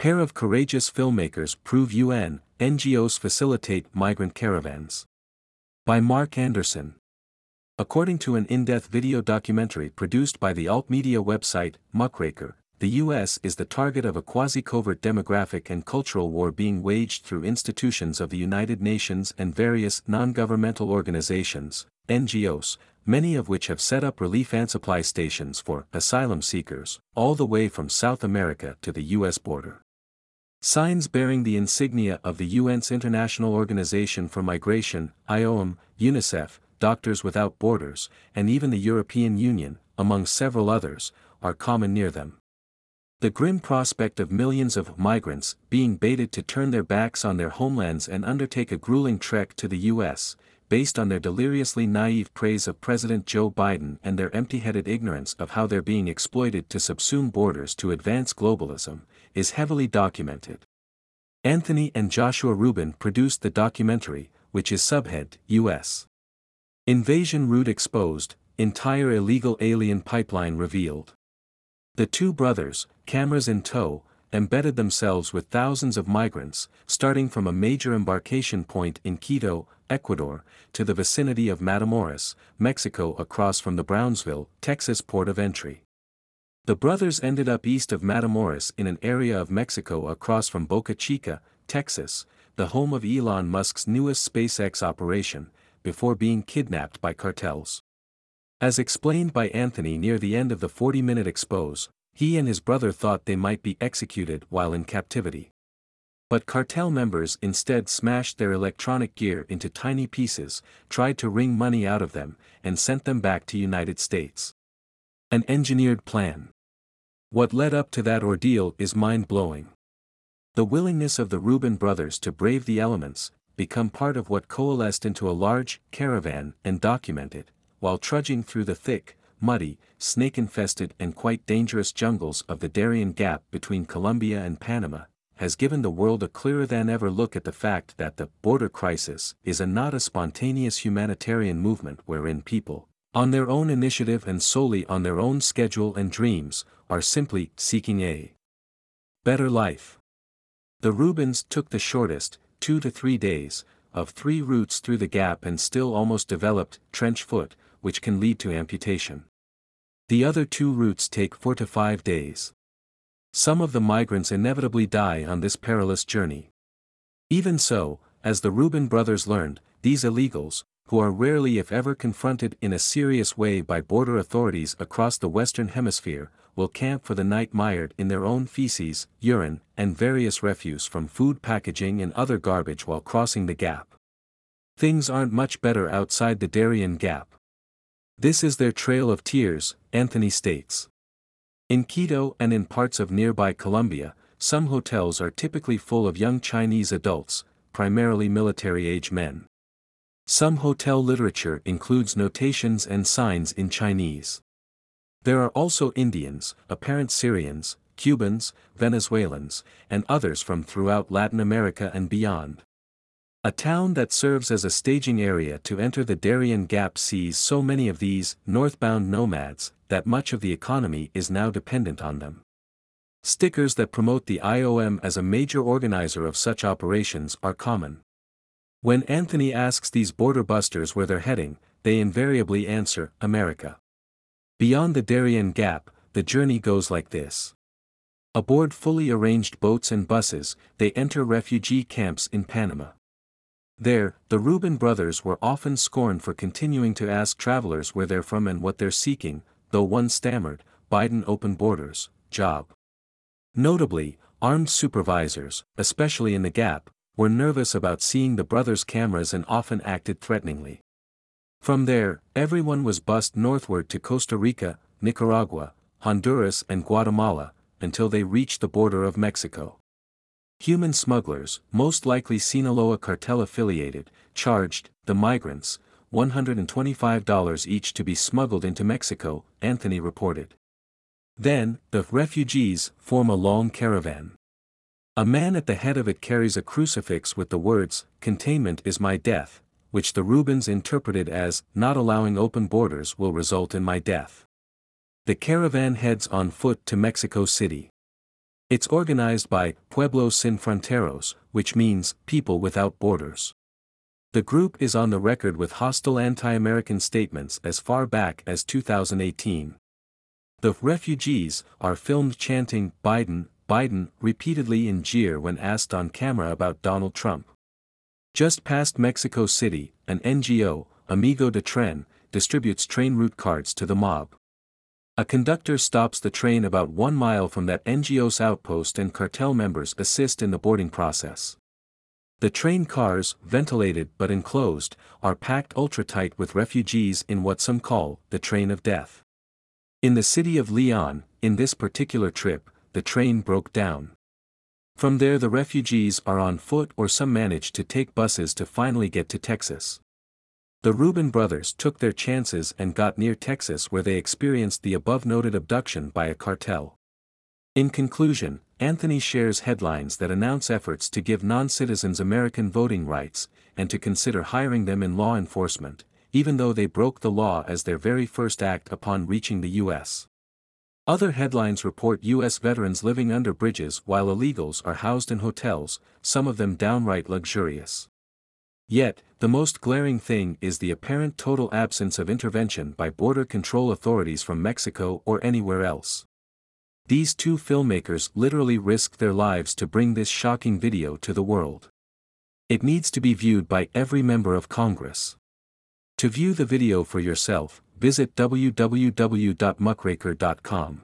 Pair of courageous filmmakers prove UN, NGOs facilitate migrant caravans. By Mark Anderson. According to an in-depth video documentary produced by the alt media website, Muckraker, the U.S. is the target of a quasi-covert demographic and cultural war being waged through institutions of the United Nations and various non-governmental organizations, NGOs, many of which have set up relief and supply stations for asylum seekers, all the way from South America to the U.S. border. Signs bearing the insignia of the UN's International Organization for Migration, IOM, UNICEF, Doctors Without Borders, and even the European Union, among several others, are common near them. The grim prospect of millions of migrants being baited to turn their backs on their homelands and undertake a grueling trek to the U.S., based on their deliriously naive praise of President Joe Biden and their empty-headed ignorance of how they're being exploited to subsume borders to advance globalism, is heavily documented. Anthony and Joshua Rubin produced the documentary, which is subhead, U.S. Invasion Route Exposed, Entire Illegal Alien Pipeline Revealed. The two brothers, cameras in tow, embedded themselves with thousands of migrants, starting from a major embarkation point in Quito, Ecuador, to the vicinity of Matamoros, Mexico across from the Brownsville, Texas port of entry. The brothers ended up east of Matamoros in an area of Mexico across from Boca Chica, Texas, the home of Elon Musk's newest SpaceX operation, before being kidnapped by cartels. As explained by Anthony near the end of the 40-minute expose, he and his brother thought they might be executed while in captivity. But cartel members instead smashed their electronic gear into tiny pieces, tried to wring money out of them, and sent them back to United States. An engineered plan. What led up to that ordeal is mind-blowing. The willingness of the Rubin brothers to brave the elements, become part of what coalesced into a large caravan and documented, while trudging through the thick, muddy, snake-infested and quite dangerous jungles of the Darien Gap between Colombia and Panama, has given the world a clearer than ever look at the fact that the border crisis is a not a spontaneous humanitarian movement wherein people, on their own initiative and solely on their own schedule and dreams, are simply seeking a better life. The Rubins took the shortest, two to three days, of three routes through the gap and still almost developed trench foot, which can lead to amputation. The other two routes take four to five days. Some of the migrants inevitably die on this perilous journey. Even so, as the Rubin brothers learned, these illegals, who are rarely if ever confronted in a serious way by border authorities across the Western Hemisphere, will camp for the night mired in their own feces, urine, and various refuse from food packaging and other garbage while crossing the gap. Things aren't much better outside the Darien Gap. This is their trail of tears, Anthony states. In Quito and in parts of nearby Colombia, some hotels are typically full of young Chinese adults, primarily military-age men. Some hotel literature includes notations and signs in Chinese. There are also Indians, apparent Syrians, Cubans, Venezuelans, and others from throughout Latin America and beyond. A town that serves as a staging area to enter the Darien Gap sees so many of these northbound nomads that much of the economy is now dependent on them. Stickers that promote the IOM as a major organizer of such operations are common. When Anthony asks these border busters where they're heading, they invariably answer, America. Beyond the Darien Gap, the journey goes like this. Aboard fully arranged boats and buses, they enter refugee camps in Panama. There, the Rubin brothers were often scorned for continuing to ask travelers where they're from and what they're seeking, though one stammered, Biden open borders, job. Notably, armed supervisors, especially in the Gap, were nervous about seeing the brothers' cameras and often acted threateningly. From there, everyone was bussed northward to Costa Rica, Nicaragua, Honduras and Guatemala, until they reached the border of Mexico. Human smugglers, most likely Sinaloa cartel affiliated, charged the migrants $125 each to be smuggled into Mexico, Anthony reported. Then, the refugees form a long caravan. A man at the head of it carries a crucifix with the words, Containment is my death, which the Rubins interpreted as, Not allowing open borders will result in my death. The caravan heads on foot to Mexico City. It's organized by Pueblos Sin Fronteras, which means people without borders. The group is on the record with hostile anti-American statements as far back as 2018. The refugees are filmed chanting Biden, Biden repeatedly in jeer when asked on camera about Donald Trump. Just past Mexico City, an NGO, Amigo de Tren, distributes train route cards to the mob. A conductor stops the train about one mile from that NGO's outpost and cartel members assist in the boarding process. The train cars, ventilated but enclosed, are packed ultra-tight with refugees in what some call the train of death. In the city of Leon, in this particular trip, the train broke down. From there the refugees are on foot or some manage to take buses to finally get to Texas. The Rubin brothers took their chances and got near Texas where they experienced the above-noted abduction by a cartel. In conclusion, Anthony shares headlines that announce efforts to give non-citizens American voting rights, and to consider hiring them in law enforcement, even though they broke the law as their very first act upon reaching the U.S. Other headlines report U.S. veterans living under bridges while illegals are housed in hotels, some of them downright luxurious. Yet, the most glaring thing is the apparent total absence of intervention by border control authorities from Mexico or anywhere else. These two filmmakers literally risked their lives to bring this shocking video to the world. It needs to be viewed by every member of Congress. To view the video for yourself, visit www.muckraker.com.